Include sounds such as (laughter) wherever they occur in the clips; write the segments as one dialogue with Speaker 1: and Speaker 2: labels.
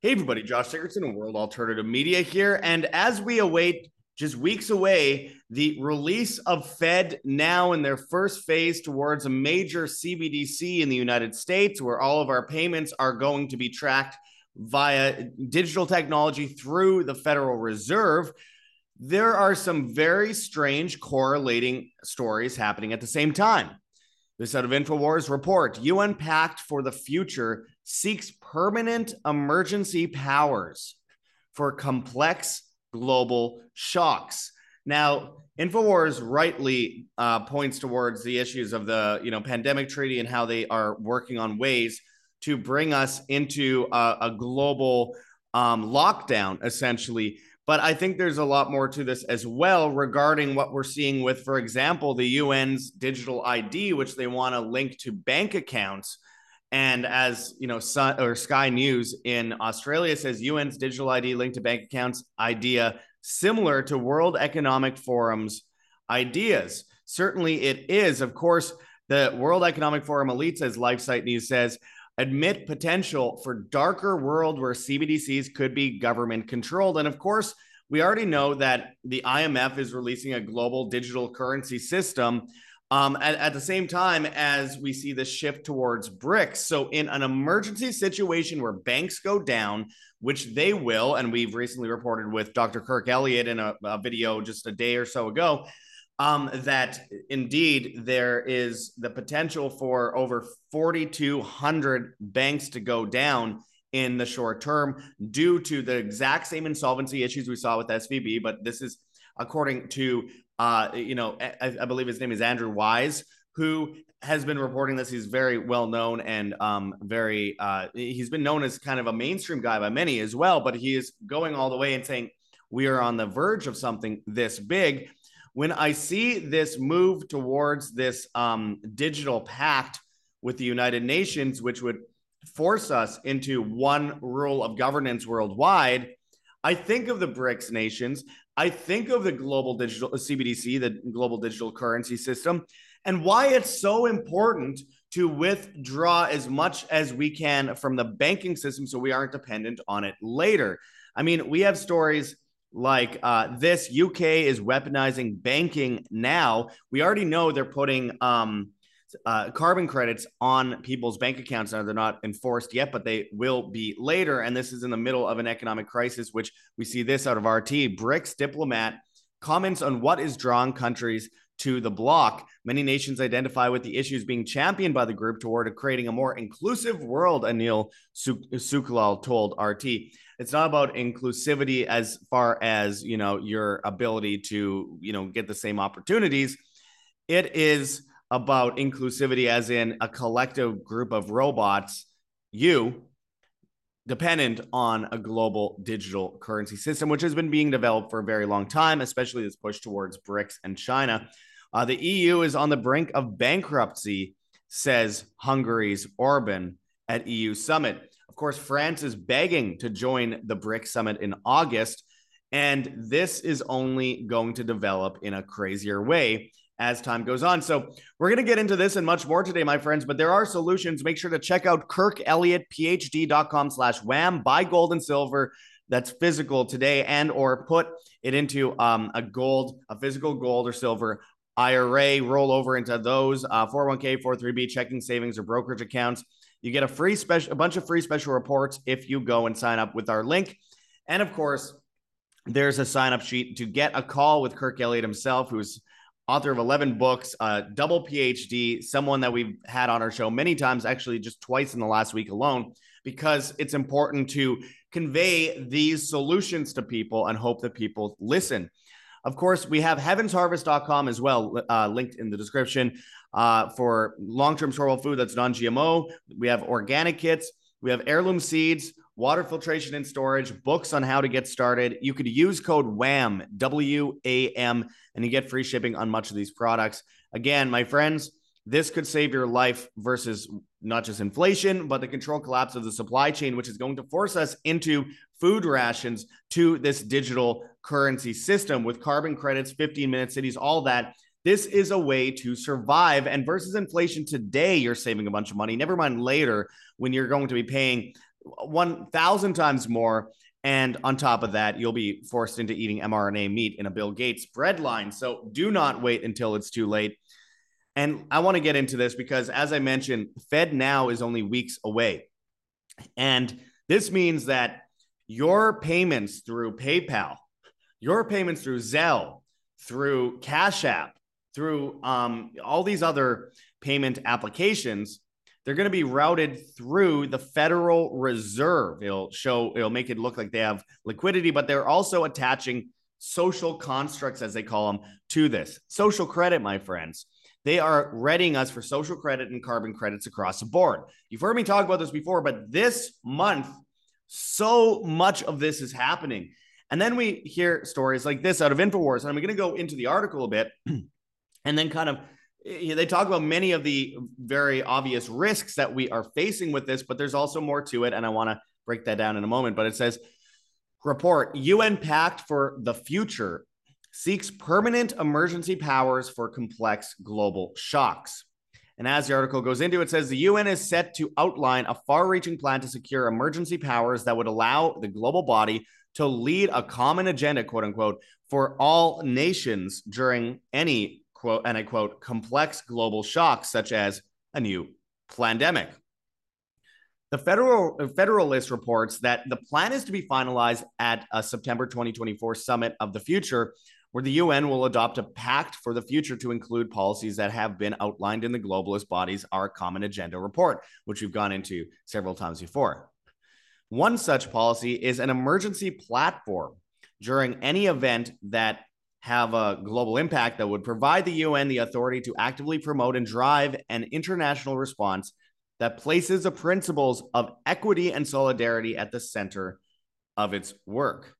Speaker 1: Hey, everybody, Josh Sigurdson of World Alternative Media here. And as we await just weeks away the release of FedNow in their first phase towards a major CBDC in the United States, where all of our payments are going to be tracked via digital technology through the Federal Reserve. There are some very strange correlating stories happening at the same time. This out of InfoWars report UN Pact for the Future seeks permanent emergency powers for complex global shocks. Now, Infowars rightly uh, points towards the issues of the you know pandemic treaty and how they are working on ways to bring us into a, a global um, lockdown, essentially. But I think there's a lot more to this as well regarding what we're seeing with, for example, the UN's digital ID, which they want to link to bank accounts. And as you know, Sun, or Sky News in Australia says, UN's digital ID linked to bank accounts idea similar to World Economic Forum's ideas. Certainly, it is. Of course, the World Economic Forum elite says, LifeSite News says, admit potential for darker world where CBDCs could be government controlled. And of course, we already know that the IMF is releasing a global digital currency system um, at, at, the same time as we see the shift towards BRICS. So, in an emergency situation where banks go down, which they will, and we've recently reported with Dr. Kirk Elliott in a, a video just a day or so ago, um, that indeed there is the potential for over 4,200 banks to go down in the short term due to the exact same insolvency issues we saw with SVB. But this is according to, uh, you know, I, I believe his name is Andrew Wise, who has been reporting this. He's very well known and um, very, uh, he's been known as kind of a mainstream guy by many as well. But he is going all the way and saying, we are on the verge of something this big when I see this move towards this um, digital pact with the United Nations, which would force us into one rule of governance worldwide, I think of the BRICS nations. I think of the global digital CBDC, the global digital currency system, and why it's so important to withdraw as much as we can from the banking system so we aren't dependent on it later. I mean, we have stories like uh, this uk is weaponizing banking now we already know they're putting um, uh, carbon credits on people's bank accounts. Now they're not enforced yet but they will be later. And this is in the middle of an economic crisis which we see this out of rt brics diplomat comments on what is drawing countries to the bloc. Many nations identify with the issues being championed by the group toward creating a more inclusive world, Anil Suklal told RT it's not about inclusivity as far as you know your ability to you know get the same opportunities. It is about inclusivity as in a collective group of robots you dependent on a global digital currency system which has been being developed for a very long time especially this push towards brics and china uh, the eu is on the brink of bankruptcy says hungary's orban at eu summit Of course, France is begging to join the BRIC summit in August. And this is only going to develop in a crazier way as time goes on. So we're going to get into this and much more today, my friends, but there are solutions. Make sure to check out kirkelliottphd.com slash wham, buy gold and silver that's physical today and or put it into um, a gold, a physical gold or silver IRA, roll over into those uh, 401k, 43B checking savings or brokerage accounts. You get a free special, a bunch of free special reports if you go and sign up with our link. And of course, there's a sign up sheet to get a call with Kirk Elliott himself, who's author of 11 books, uh, double PhD, someone that we've had on our show many times, actually just twice in the last week alone, because it's important to convey these solutions to people and hope that people listen. Of course, we have heavensharvest.com as well, uh, linked in the description uh, for long term storable food that's non GMO. We have organic kits, we have heirloom seeds, water filtration and storage, books on how to get started. You could use code WHAM, W A M, and you get free shipping on much of these products. Again, my friends, this could save your life versus not just inflation, but the control collapse of the supply chain, which is going to force us into food rations to this digital currency system with carbon credits, 15 minute cities, all that. This is a way to survive. And versus inflation today, you're saving a bunch of money. Never mind later when you're going to be paying 1,000 times more. And on top of that, you'll be forced into eating mRNA meat in a Bill Gates bread line. So do not wait until it's too late. And I want to get into this because, as I mentioned, FedNow is only weeks away. And this means that your payments through PayPal, your payments through Zelle, through Cash App, through um, all these other payment applications, they're going to be routed through the Federal Reserve. It'll show, it'll make it look like they have liquidity, but they're also attaching social constructs, as they call them, to this. Social credit, my friends. They are readying us for social credit and carbon credits across the board. You've heard me talk about this before, but this month, so much of this is happening. And then we hear stories like this out of InfoWars. And I'm going to go into the article a bit (clears throat) and then kind of they talk about many of the very obvious risks that we are facing with this, but there's also more to it. And I want to break that down in a moment. But it says, report UN Pact for the Future seeks permanent emergency powers for complex global shocks. And as the article goes into, it says the UN is set to outline a far reaching plan to secure emergency powers that would allow the global body to lead a common agenda, quote unquote, for all nations during any quote, and I quote, complex global shocks such as a new pandemic. The federal Federalist reports that the plan is to be finalized at a September 2024 summit of the future, where the UN will adopt a pact for the future to include policies that have been outlined in the globalist body's Our Common Agenda report, which we've gone into several times before. One such policy is an emergency platform during any event that have a global impact that would provide the UN the authority to actively promote and drive an international response that places the principles of equity and solidarity at the center of its work.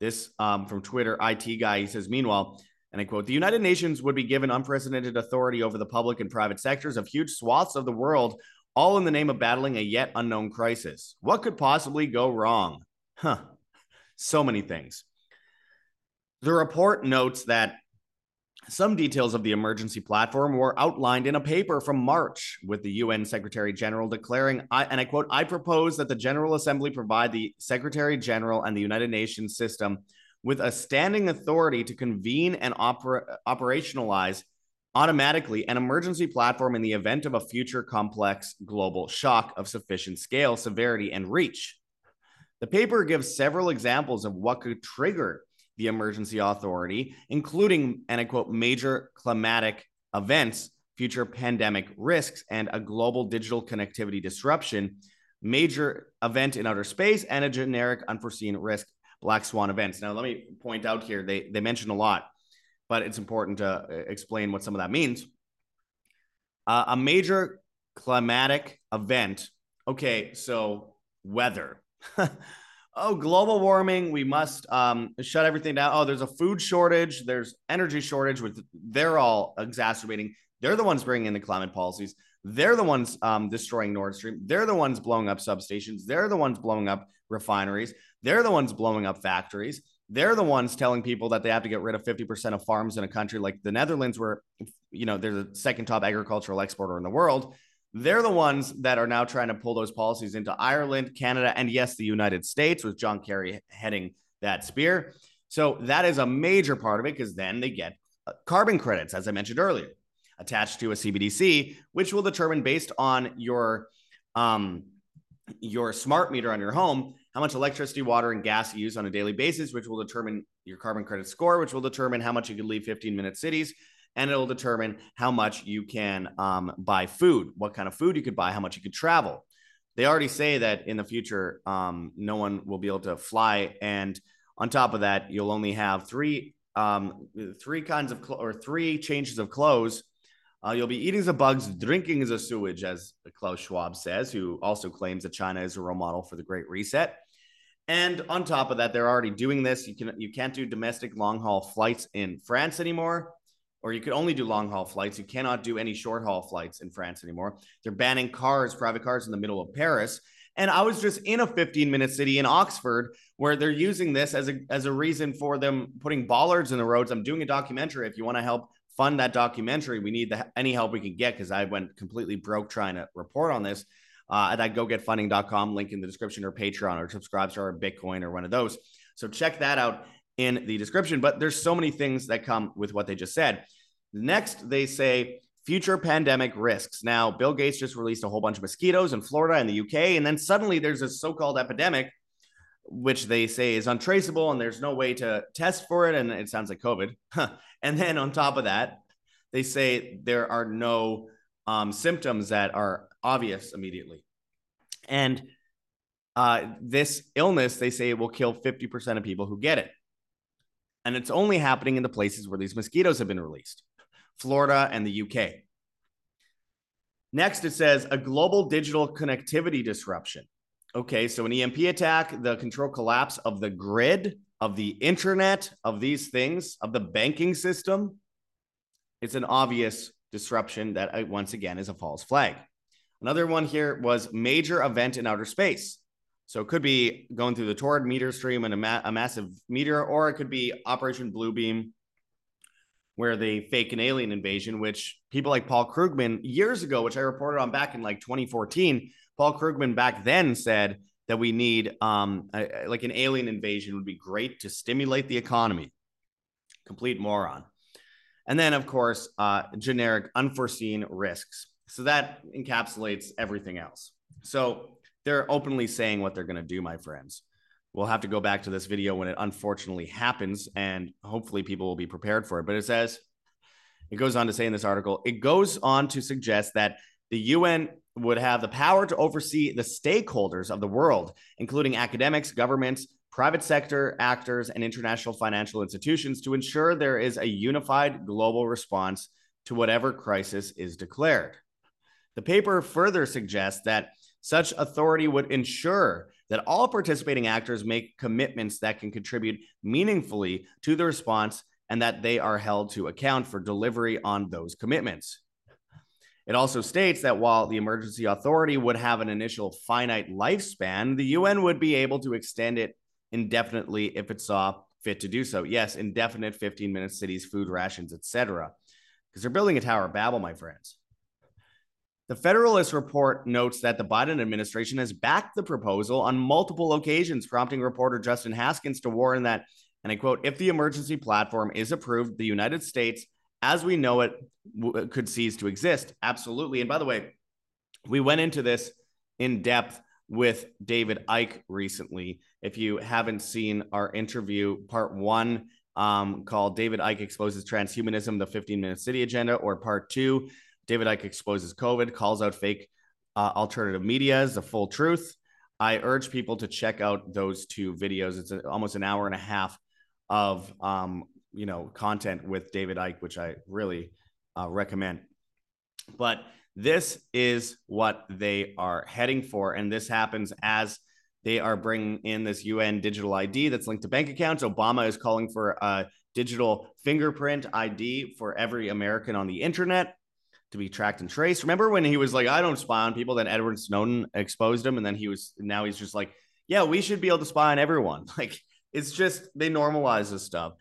Speaker 1: This um, from Twitter IT guy. He says, meanwhile, and I quote, the United Nations would be given unprecedented authority over the public and private sectors of huge swaths of the world, all in the name of battling a yet unknown crisis. What could possibly go wrong? Huh. So many things. The report notes that some details of the emergency platform were outlined in a paper from March with the UN Secretary General declaring, I, and I quote, I propose that the General Assembly provide the Secretary General and the United Nations system with a standing authority to convene and oper- operationalize automatically an emergency platform in the event of a future complex global shock of sufficient scale, severity, and reach. The paper gives several examples of what could trigger the emergency authority, including, and I quote, major climatic events, future pandemic risks, and a global digital connectivity disruption, major event in outer space, and a generic unforeseen risk, black swan events. Now, let me point out here, they, they mention a lot, but it's important to uh, explain what some of that means. Uh, a major climatic event. Okay, so weather. (laughs) oh, global warming, we must um, shut everything down. Oh, there's a food shortage, there's energy shortage, with they're all exacerbating. They're the ones bringing in the climate policies. They're the ones um, destroying Nord Stream. They're the ones blowing up substations. They're the ones blowing up refineries. They're the ones blowing up factories. They're the ones telling people that they have to get rid of 50% of farms in a country like the Netherlands, where, you know, they're the second top agricultural exporter in the world. They're the ones that are now trying to pull those policies into Ireland, Canada, and yes, the United States, with John Kerry heading that spear. So that is a major part of it because then they get uh, carbon credits, as I mentioned earlier, attached to a CBDC, which will determine based on your um, your smart meter on your home how much electricity, water, and gas you use on a daily basis, which will determine your carbon credit score, which will determine how much you can leave 15 minute cities, and it'll determine how much you can um, buy food, what kind of food you could buy, how much you could travel. They already say that in the future, um, no one will be able to fly, and on top of that, you'll only have three um, three kinds of cl- or three changes of clothes. Uh, you'll be eating the bugs, drinking the sewage, as Klaus Schwab says, who also claims that China is a role model for the Great Reset. And on top of that, they're already doing this. You can you can't do domestic long haul flights in France anymore or you could only do long haul flights. You cannot do any short haul flights in France anymore. They're banning cars, private cars in the middle of Paris. And I was just in a 15 minute city in Oxford where they're using this as a, as a reason for them putting bollards in the roads. I'm doing a documentary. If you want to help fund that documentary, we need the, any help we can get because I went completely broke trying to report on this. uh, at gogetfunding.com, link in the description, or Patreon, or subscribe to our Bitcoin, or one of those. So check that out in the description. But there's so many things that come with what they just said. Next, they say future pandemic risks. Now, Bill Gates just released a whole bunch of mosquitoes in Florida and the UK, and then suddenly there's a so-called epidemic, which they say is untraceable, and there's no way to test for it, and it sounds like COVID. (laughs) and then on top of that, they say there are no um, symptoms that are obvious immediately. And uh, this illness, they say, it will kill 50% of people who get it. And it's only happening in the places where these mosquitoes have been released Florida and the UK. Next, it says a global digital connectivity disruption. Okay, so an EMP attack, the control collapse of the grid, of the internet, of these things, of the banking system. It's an obvious disruption that, uh, once again, is a false flag. Another one here was major event in outer space. So it could be going through the Taurid meteor stream and a, ma- a massive meteor, or it could be Operation Bluebeam, where they fake an alien invasion, which people like Paul Krugman years ago, which I reported on back in like 2014, Paul Krugman back then said that we need um, a, like an alien invasion would be great to stimulate the economy. Complete moron. And then, of course, uh, generic unforeseen risks. So that encapsulates everything else. So they're openly saying what they're going to do, my friends. We'll have to go back to this video when it unfortunately happens, and hopefully people will be prepared for it. But it says, it goes on to say in this article, it goes on to suggest that the UN would have the power to oversee the stakeholders of the world, including academics, governments, private sector actors, and international financial institutions, to ensure there is a unified global response to whatever crisis is declared. The paper further suggests that such authority would ensure that all participating actors make commitments that can contribute meaningfully to the response and that they are held to account for delivery on those commitments. It also states that while the emergency authority would have an initial finite lifespan, the UN would be able to extend it indefinitely if it saw fit to do so. Yes, indefinite 15 minute cities, food rations, etc. Because they're building a Tower of Babel, my friends. The Federalist report notes that the Biden administration has backed the proposal on multiple occasions, prompting reporter Justin Haskins to warn that, and I quote, if the emergency platform is approved, the United States, as we know it, w- could cease to exist. Absolutely. And by the way, we went into this in depth with David Icke recently. If you haven't seen our interview, part one, um, called David Icke Exposes Transhumanism, the 15 Minute City Agenda, or part two, David Icke exposes COVID, calls out fake uh, alternative media as the full truth. I urge people to check out those two videos. It's a, almost an hour and a half of um, you know content with David Icke, which I really uh, recommend. But this is what they are heading for, and this happens as they are bringing in this UN digital ID that's linked to bank accounts. Obama is calling for a digital fingerprint ID for every American on the internet to be tracked and traced. Remember when he was like, I don't spy on people, then Edward Snowden exposed him, and then he was now he's just like, Yeah, we should be able to spy on everyone. (laughs) Like it's just they normalize this stuff.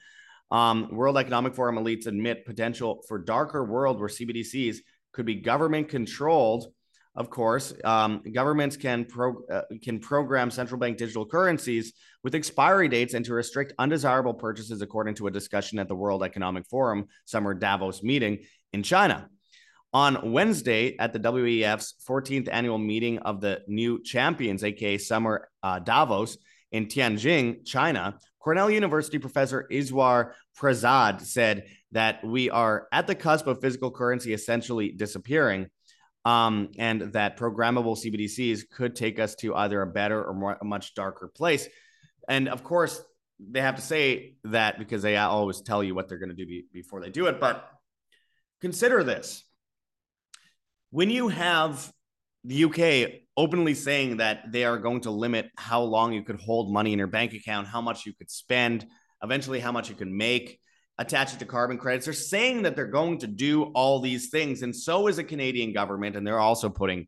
Speaker 1: Um, world Economic Forum elites admit potential for darker world where CBDCs could be government controlled. Of course, um, governments can pro- uh, can program central bank digital currencies with expiry dates and to restrict undesirable purchases, according to a discussion at the World Economic Forum summer Davos meeting in China. On Wednesday at the WEF's 14th annual meeting of the new champions, aka Summer uh, Davos in Tianjin, China, Cornell University professor Eswar Prasad said that we are at the cusp of physical currency essentially disappearing, um, and that programmable CBDCs could take us to either a better or more, a much darker place. And of course, they have to say that because they always tell you what they're going to do be, before they do it. But consider this when you have the UK openly saying that they are going to limit how long you could hold money in your bank account, how much you could spend, eventually how much you can make, attach it to carbon credits. They're saying that they're going to do all these things. And so is the Canadian government. And they're also putting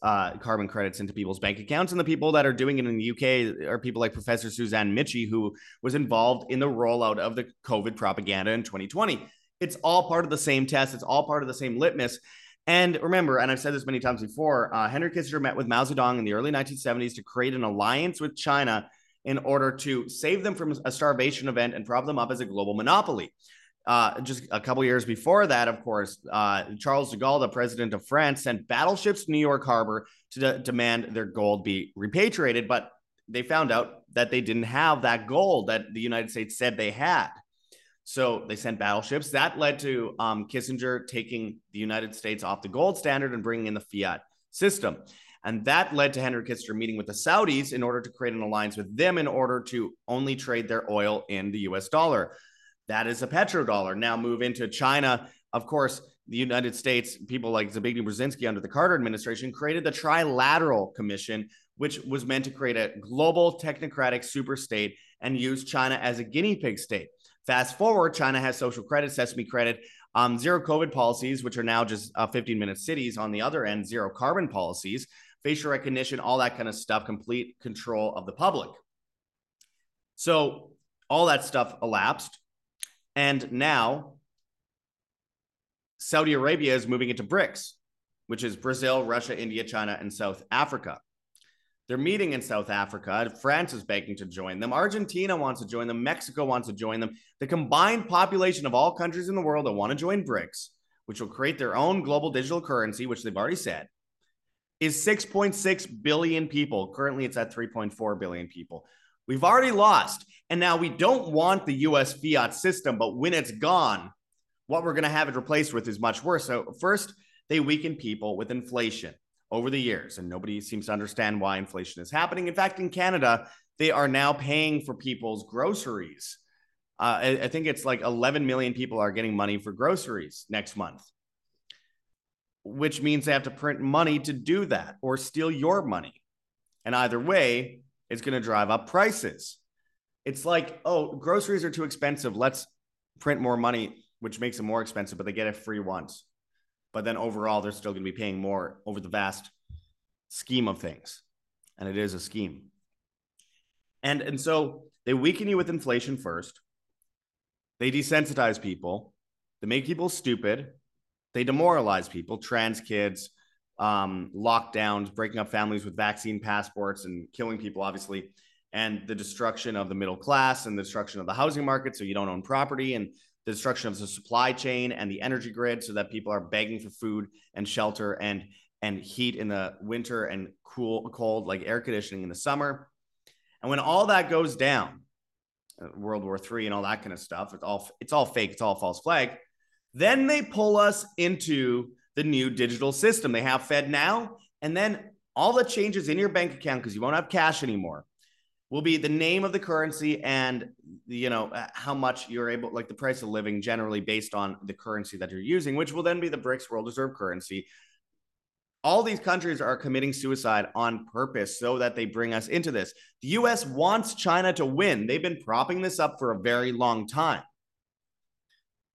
Speaker 1: uh, carbon credits into people's bank accounts. And the people that are doing it in the UK are people like Professor Suzanne Michie, who was involved in the rollout of the COVID propaganda in 2020. It's all part of the same test. It's all part of the same litmus. And remember, and I've said this many times before, uh, Henry Kissinger met with Mao Zedong in the early 1970s to create an alliance with China in order to save them from a starvation event and prop them up as a global monopoly. Uh, just a couple years before that, of course, uh, Charles de Gaulle, the president of France, sent battleships to New York Harbor to de- demand their gold be repatriated. But they found out that they didn't have that gold that the United States said they had. So they sent battleships. That led to um, Kissinger taking the United States off the gold standard and bringing in the fiat system. And that led to Henry Kissinger meeting with the Saudis in order to create an alliance with them in order to only trade their oil in the US dollar. That is a petrodollar. Now move into China. Of course, the United States, people like Zbigniew Brzezinski under the Carter administration created the Trilateral Commission, which was meant to create a global technocratic super state and use China as a guinea pig state. Fast forward, China has social credit, sesame credit, um, zero COVID policies, which are now just uh, 15 minute cities. On the other end, zero carbon policies, facial recognition, all that kind of stuff, complete control of the public. So all that stuff elapsed. And now Saudi Arabia is moving into BRICS, which is Brazil, Russia, India, China, and South Africa. They're meeting in South Africa. France is begging to join them. Argentina wants to join them. Mexico wants to join them. The combined population of all countries in the world that want to join BRICS, which will create their own global digital currency, which they've already said, is 6.6 billion people. Currently, it's at 3.4 billion people. We've already lost. And now we don't want the US fiat system, but when it's gone, what we're going to have it replaced with is much worse. So, first, they weaken people with inflation over the years, and nobody seems to understand why inflation is happening. In fact, in Canada, they are now paying for people's groceries. Uh, I, I think it's like 11 million people are getting money for groceries next month, which means they have to print money to do that or steal your money. And either way, it's going to drive up prices. It's like, oh, groceries are too expensive. Let's print more money, which makes them more expensive, but they get it free once but then overall they're still going to be paying more over the vast scheme of things and it is a scheme. And and so they weaken you with inflation first. They desensitize people. They make people stupid. They demoralize people trans kids um, lockdowns breaking up families with vaccine passports and killing people obviously and the destruction of the middle class and the destruction of the housing market so you don't own property and the destruction of the supply chain and the energy grid so that people are begging for food and shelter and and heat in the winter and cool cold like air conditioning in the summer. And when all that goes down uh, world war three and all that kind of stuff it's all it's all fake it's all false flag then they pull us into the new digital system. They have FedNow and then all the changes in your bank account because you won't have cash anymore will be the name of the currency and you know uh, how much you're able like the price of living generally based on the currency that you're using which will then be the BRICS world reserve currency. All these countries are committing suicide on purpose so that they bring us into this. The US wants China to win. They've been propping this up for a very long time.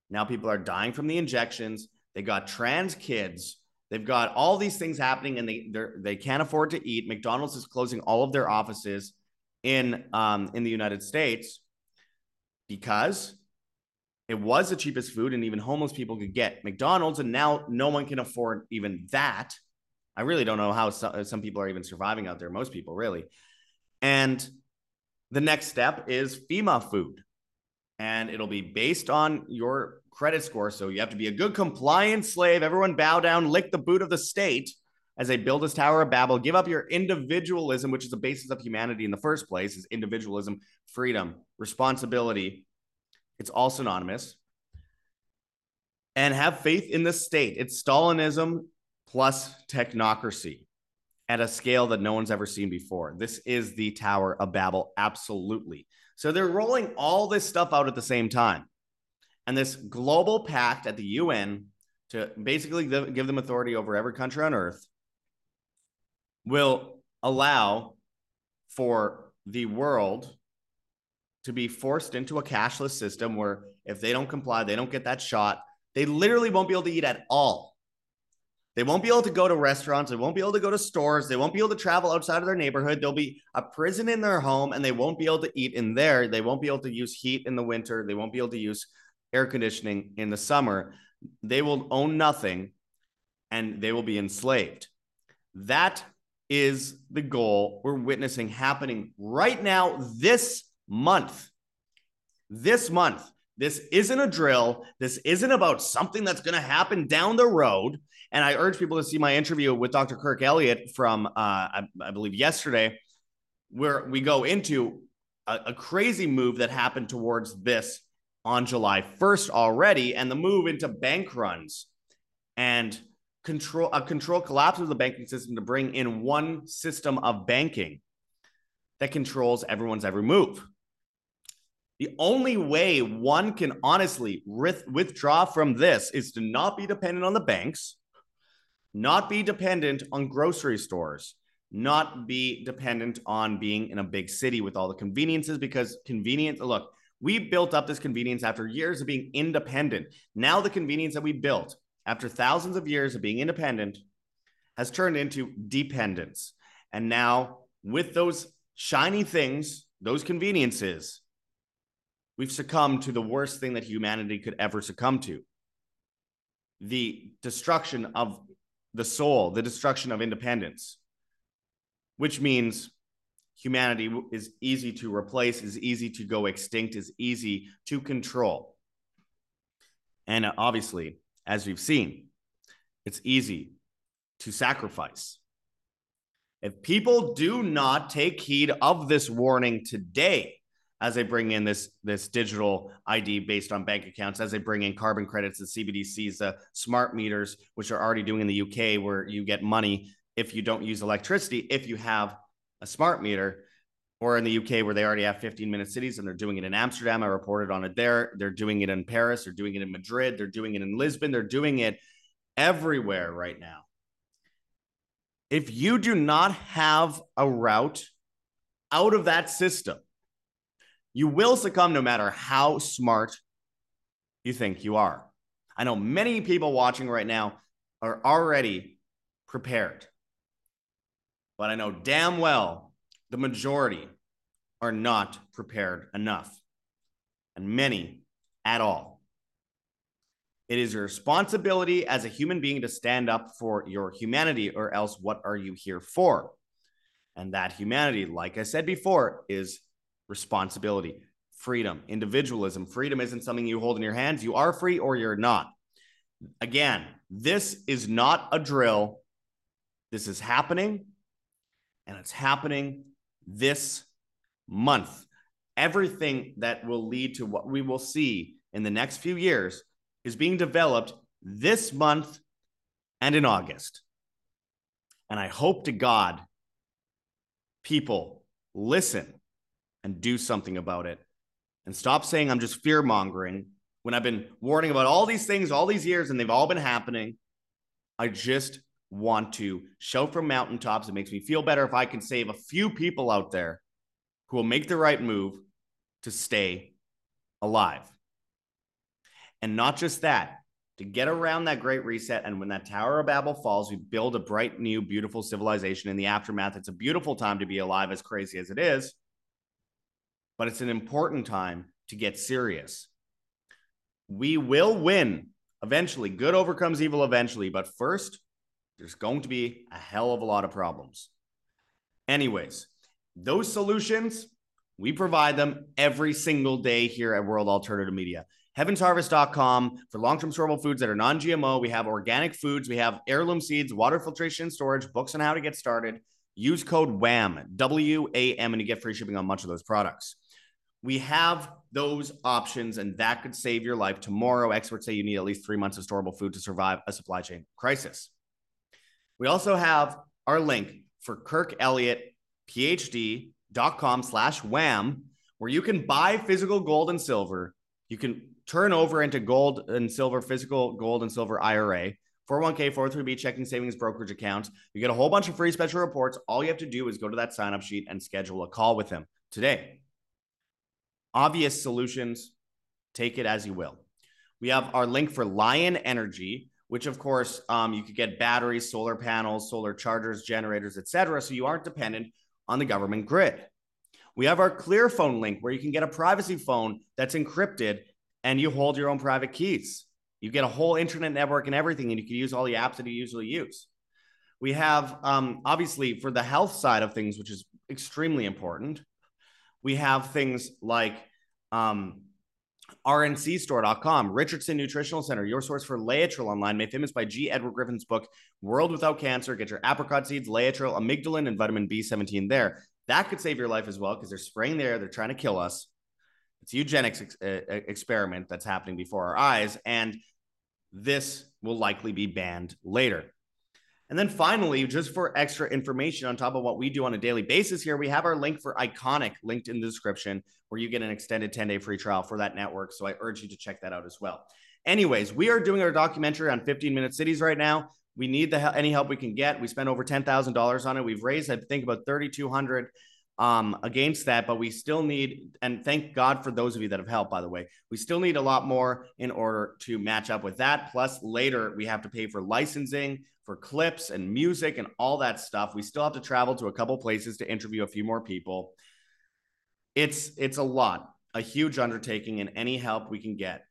Speaker 1: Now people are dying from the injections. They got trans kids. They've got all these things happening and they they can't afford to eat. McDonald's is closing all of their offices in um, in the United States because it was the cheapest food and even homeless people could get McDonald's and now no one can afford even that. I really don't know how some, some people are even surviving out there. Most people really. And the next step is FEMA food. And it'll be based on your credit score. So you have to be a good compliant slave. Everyone bow down, lick the boot of the state as they build this Tower of Babel. Give up your individualism, which is the basis of humanity in the first place, is individualism, freedom, responsibility. It's all synonymous. And have faith in the state. It's Stalinism plus technocracy at a scale that no one's ever seen before. This is the Tower of Babel, absolutely. So they're rolling all this stuff out at the same time. And this global pact at the UN to basically give them authority over every country on earth will allow for the world to be forced into a cashless system where if they don't comply, they don't get that shot, they literally won't be able to eat at all. They won't be able to go to restaurants. They won't be able to go to stores. They won't be able to travel outside of their neighborhood. There'll be a prison in their home and they won't be able to eat in there. They won't be able to use heat in the winter. They won't be able to use air conditioning in the summer. They will own nothing and they will be enslaved. That is the goal we're witnessing happening right now this month. This month. This isn't a drill. This isn't about something that's going to happen down the road. And I urge people to see my interview with Dr. Kirk Elliott from, uh, I, I, believe, yesterday, where we go into a, a crazy move that happened towards this on July 1st already, and the move into bank runs and control a control collapse of the banking system to bring in one system of banking that controls everyone's every move. The only way one can honestly withdraw from this is to not be dependent on the banks, not be dependent on grocery stores, not be dependent on being in a big city with all the conveniences because convenience, look, we built up this convenience after years of being independent. Now, the convenience that we built after thousands of years of being independent has turned into dependence. And now, with those shiny things, those conveniences, we've succumbed to the worst thing that humanity could ever succumb to the destruction of the soul, the destruction of independence, which means humanity is easy to replace, is easy to go extinct, is easy to control. And uh, obviously, as we've seen, it's easy to sacrifice. If people do not take heed of this warning today, as they bring in this this digital ID based on bank accounts, as they bring in carbon credits, the CBDCs, the uh, smart meters, which are already doing in the UK, where you get money if you don't use electricity, if you have a smart meter, or in the UK where they already have 15 minute cities and they're doing it in Amsterdam. I reported on it there. They're doing it in Paris. They're doing it in Madrid. They're doing it in Lisbon. They're doing it everywhere right now. If you do not have a route out of that system, you will succumb no matter how smart you think you are. I know many people watching right now are already prepared, but I know damn well the majority are not prepared enough, and many at all. It is your responsibility as a human being to stand up for your humanity, or else what are you here for? And that humanity, like I said before, is responsibility, freedom, individualism. Freedom isn't something you hold in your hands. You are free or you're not. Again, this is not a drill. This is happening, and it's happening this month. Everything that will lead to what we will see in the next few years is being developed this month and in August. And I hope to God people listen and do something about it and stop saying I'm just fear mongering when I've been warning about all these things all these years and they've all been happening. I just want to shout from mountaintops. It makes me feel better if I can save a few people out there who will make the right move to stay alive. And not just that, to get around that great reset. And when that Tower of Babel falls, we build a bright, new, beautiful civilization in the aftermath. It's a beautiful time to be alive, as crazy as it is but it's an important time to get serious. We will win eventually. Good overcomes evil eventually, but first, there's going to be a hell of a lot of problems. Anyways, those solutions, we provide them every single day here at World Alternative Media. Heavensharvest.com for long term storable foods that are non GMO. We have organic foods, we have heirloom seeds, water filtration storage, books on how to get started. Use code WHAM, W A M, and you get free shipping on much of those products we have those options, and that could save your life tomorrow. Experts say you need at least three months of storable food to survive a supply chain crisis. We also have our link for Kirk Elliott, PhD.com slash wham, where you can buy physical gold and silver. You can turn over into gold and silver, physical gold and silver IRA, 401k, 403b checking savings brokerage accounts. You get a whole bunch of free special reports. All you have to do is go to that sign up sheet and schedule a call with him today obvious solutions, take it as you will. We have our link for Lion Energy, which of course um, you could get batteries, solar panels, solar chargers, generators, etc. So you aren't dependent on the government grid. We have our Clearphone link where you can get a privacy phone that's encrypted and you hold your own private keys. You get a whole internet network and everything, and you can use all the apps that you usually use. We have, um, obviously, for the health side of things, which is extremely important, we have things like um, rncstore.com, Richardson Nutritional Center, your source for Laetrile online, made famous by G. Edward Griffin's book, World Without Cancer. Get your apricot seeds, Laetrile, amygdalin, and vitamin B17 there. That could save your life as well because they're spraying there. They're trying to kill us. It's a eugenics ex- uh, experiment that's happening before our eyes. And this will likely be banned later. And then finally, just for extra information on top of what we do on a daily basis here, we have our link for Ickonic linked in the description where you get an extended 10 day free trial for that network. So I urge you to check that out as well. Anyways, we are doing our documentary on 15 minute cities right now. We need the any help we can get. We spent over $10,000 on it. We've raised, I think, about 3,200 um, against that, but we still need, and thank God for those of you that have helped, by the way, we still need a lot more in order to match up with that. Plus, later we have to pay for licensing, for clips and music and all that stuff. We still have to travel to a couple places to interview a few more people. It's it's a lot, a huge undertaking, and any help we can get,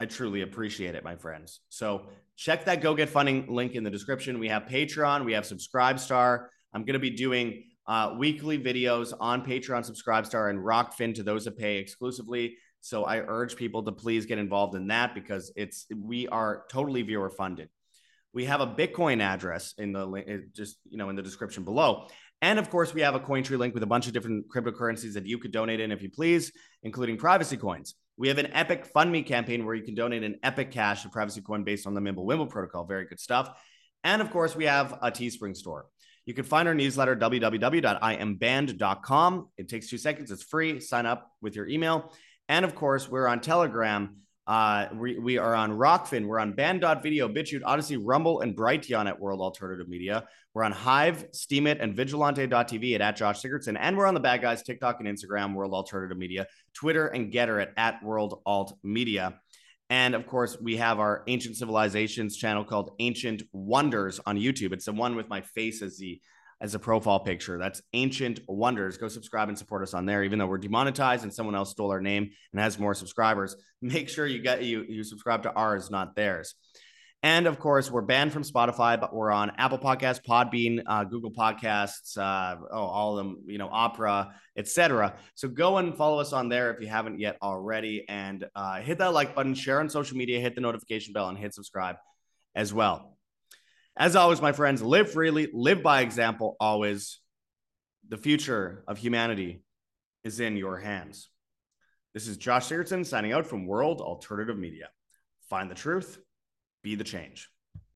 Speaker 1: I truly appreciate it, my friends. So check that Go Get Funding link in the description. We have Patreon, we have Subscribestar. I'm going to be doing uh, weekly videos on Patreon, Subscribestar, and Rokfin to those that pay exclusively. So I urge people to please get involved in that because it's we are totally viewer funded. We have a Bitcoin address in the just you know in the description below. And of course, we have a Cointree link with a bunch of different cryptocurrencies that you could donate in if you please, including privacy coins. We have an Epic Fund Me campaign where you can donate an Epic Cash, a privacy coin based on the Mimblewimble protocol. Very good stuff. And of course, we have a Teespring store. You can find our newsletter, www.iambanned.com. It takes two seconds. It's free. Sign up with your email. And of course, we're on Telegram. Uh, we, we are on Rokfin, We're on Banned.video, BitChute, Odysee, Rumble, and Brighteon at World Alternative Media. We're on Hive, Steemit, and Vigilante.tv at, at Josh Sigurdson. And we're on the Bad Guys, TikTok and Instagram, World Alternative Media, Twitter and Gettr at, at World Alt Media. And of course, we have our Ancient Civilizations channel called Ancient Wonders on YouTube. It's the one with my face as the as a profile picture. That's Ancient Wonders. Go subscribe and support us on there. Even though we're demonetized and someone else stole our name and has more subscribers, (laughs) make sure you get you you subscribe to ours, not theirs. And of course, we're banned from Spotify, but we're on Apple Podcasts, Podbean, uh, Google Podcasts, uh, oh, all of them, you know, Opera, etc. So go and follow us on there if you haven't yet already, and uh, hit that like button, share on social media, hit the notification bell, and hit subscribe as well. As always, my friends, live freely, live by example. Always, the future of humanity is in your hands. This is Josh Sigurdson signing out from World Alternative Media. Find the truth be the change.